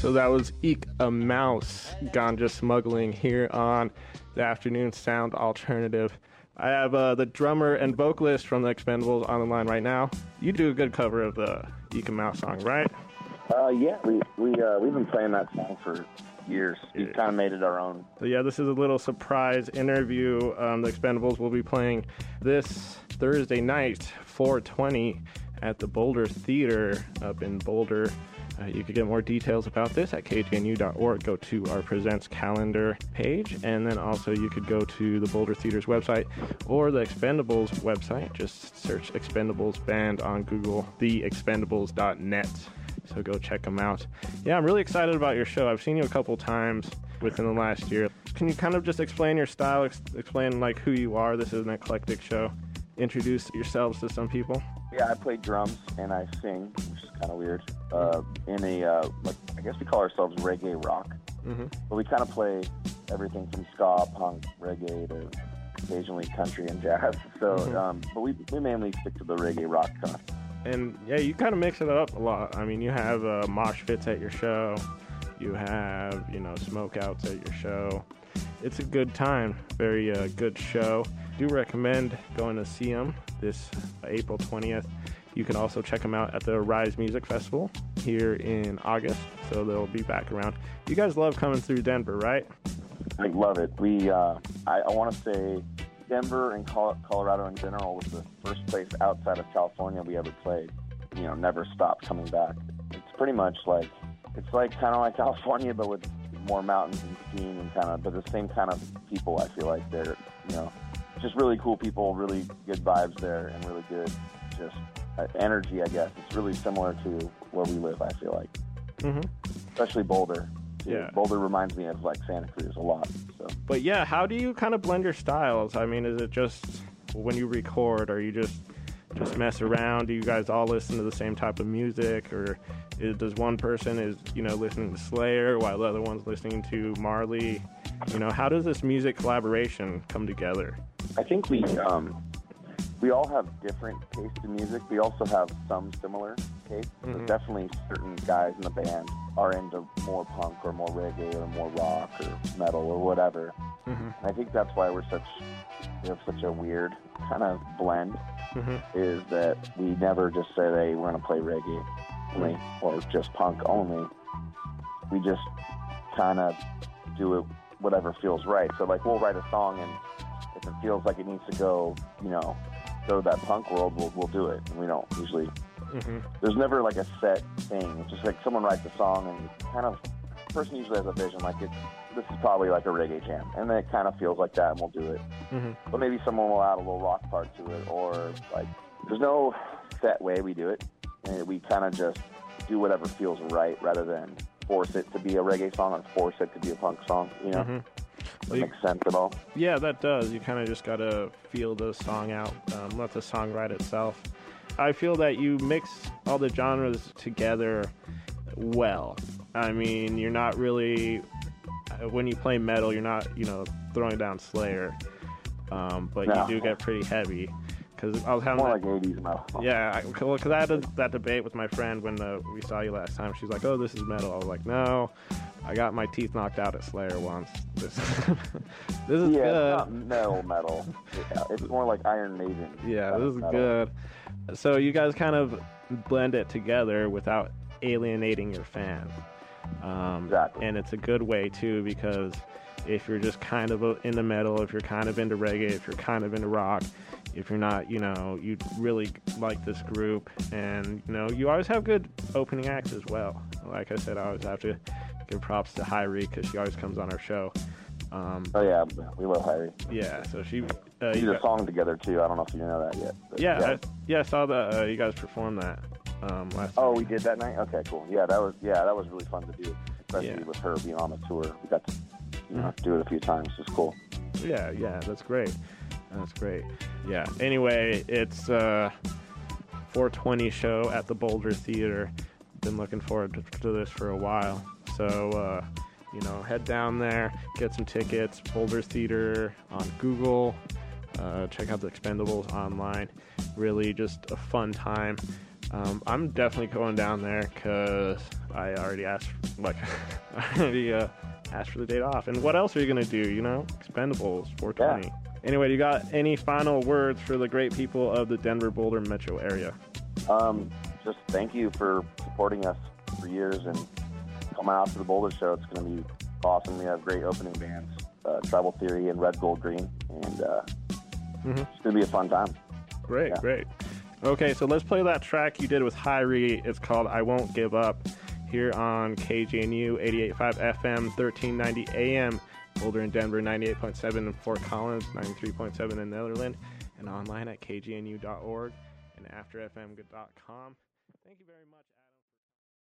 So that was Eek a Mouse ganja smuggling here on the Afternoon Sound Alternative. I have uh, the drummer and vocalist from the Expendables on the line right now. You do a good cover of the Eek a Mouse song, right? Uh, yeah, we we uh, we've been playing that song for years. We kind of made it our own. So yeah, this is a little surprise interview. Um, the Expendables will be playing this Thursday night, 420, at the Boulder Theater up in Boulder. Uh, you can get more details about this at kgnu.org. Go to our Presents calendar page, and then also you could go to the Boulder Theater's website or the Expendables website. Just search Expendables Band on Google, theexpendables.net. So go check them out. Yeah, I'm really excited about your show. I've seen you a couple times within the last year. Can you kind of just explain your style, ex- explain like who you are? This is an eclectic show. Introduce yourselves to some people. Yeah, I play drums and I sing, which is kind of weird. Uh, in a uh, like, I guess we call ourselves reggae rock, hmm but we kind of play everything from ska, punk, reggae to occasionally country and jazz. So, Mhm. um, but we we mainly stick to the reggae rock stuff. And yeah, you kind of mix it up a lot. I mean, you have uh, mosh pits at your show. You have, you know, smoke outs at your show. It's a good time. Very uh, good show. Do recommend going to see them this April 20th. You can also check them out at the Arise Music Festival here in August. So they'll be back around. You guys love coming through Denver, right? I love it. We uh, I, I want to say Denver and Colorado in general was the first place outside of California we ever played. You know, never stopped coming back. It's pretty much like it's like kind of like California, but with more mountains and skiing and kind of, but the same kind of people. I feel like they're you know just really cool people, really good vibes there, and really good just uh, energy. I guess it's really similar to where we live. I feel like, hmm especially Boulder. too. Yeah. Boulder reminds me of like Santa Cruz a lot. So. But yeah, how do you kind of blend your styles? I mean, is it just when you record, or you just just mess around? Do you guys all listen to the same type of music, or is, does one person is you know listening to Slayer while the other one's listening to Marley? You know, how does this music collaboration come together? I think we um, we all have different tastes in music. We also have some similar tastes. Mhm. But definitely, certain guys in the band are into more punk or more reggae or more rock or metal or whatever. Mhm. And I think that's why we're such we have such a weird kind of blend. Mhm. Is that we never just say, "Hey, we're going to play reggae only," or just punk only. We just kind of do it whatever feels right. So like we'll write a song and if it feels like it needs to go, you know, go to that punk world, we'll we'll do it. And we don't usually. Mhm. There's never like a set thing. It's just like someone writes a song and kind of the person usually has a vision like it's this is probably like a reggae jam, and then it kind of feels like that, and we'll do it. Mhm. But maybe someone will add a little rock part to it, or like there's no set way we do it, and we kind of just do whatever feels right rather than force it to be a reggae song or force it to be a punk song. You know, Mhm. You- makes sense at all. Yeah, that does. You kind of just gotta feel the song out, um, let the song write itself. I feel that you mix all the genres together well. I mean, you're not really uh, when you play metal, you're not you know throwing down Slayer, um, but No. you do get pretty heavy. Because I was having More that, like 80s metal. yeah, I, well, because I had a, that debate with my friend when uh, we saw you last time. She's like, "Oh, this is metal." I was like, "No, I got my teeth knocked out at Slayer once. This, this is Yeah, good." it's not metal metal. Yeah, it's more like Iron Maiden. Yeah, this is metal. good. So you guys kind of blend it together without alienating your fans. Um, Exactly. And it's a good way too because if you're just kind of into metal, if you're kind of into reggae, if you're kind of into rock, if you're not, you know, you really like this group, and you know, you always have good opening acts as well. Like I said, I always have to give props to Hirie because she always comes on our show. Um, Oh yeah, we love Harry. yeah, so she. Uh, We did a song together too. I don't know if you know that yet. but yeah, I, yeah, I saw that uh, you guys performed that um, last. Oh, time. we did that night. Okay, cool. Yeah, that was yeah, that was really fun to do, especially Yeah. Mm-hmm. with her being on the tour. We got to you know do it a few times. It's cool. Yeah, yeah, that's great. That's great. Yeah. Anyway, it's uh 420 show at the Boulder Theater. Been looking forward to, to this for a while. So uh, you know, head down there, get some tickets. Boulder Theater on Google. Uh, check out the Expendables online. Really, just a fun time. Um, I'm definitely going down there because I already asked, like, I already uh, asked for the date off. And what else are you gonna do? You know, Expendables 420. Yeah. Anyway, you got any final words for the great people of the Denver Boulder metro area? Um, just thank you for supporting us for years and coming out to the Boulder Show. It's going to be awesome. We have great opening bands, uh, Tribal Theory and Red Gold Green, and uh, Mhm. it's going to be a fun time. Great, Yeah. great. Okay, so let's play that track you did with Hirie. It's called I Won't Give Up here on KGNU 88.5 FM, 1390 AM, Boulder and Denver 98.7 in Fort Collins, 93.7 in Nederland, and online at kgnu.org and afterfm.com. Thank you very much.